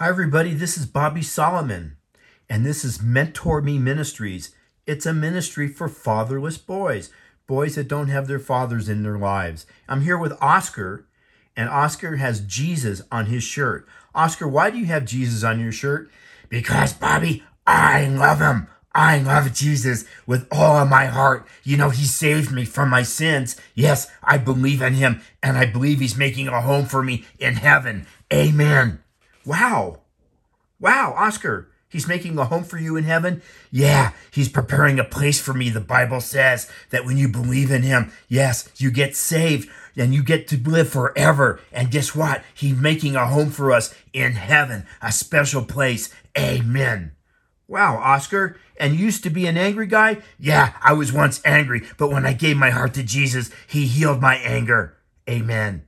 Hi, everybody. This is Bobby Solomon, and this is Mentor Me Ministries. It's a ministry for fatherless boys, boys that don't have their fathers in their lives. I'm here with Oscar, and Oscar has Jesus on his shirt. Oscar, why do you have Jesus on your shirt? Because, Bobby, I love him. I love Jesus with all of my heart. You know, he saved me from my sins. Yes, I believe in him, and I believe he's making a home for me in heaven. Amen. Wow. Wow, Oscar, he's making a home for you in heaven? Yeah, he's preparing a place for me. The Bible says that when you believe in him, yes, you get saved and you get to live forever. And guess what? He's making a home for us in heaven, a special place. Amen. Wow, Oscar, and you used to be an angry guy? Yeah, I was once angry, but when I gave my heart to Jesus, he healed my anger. Amen.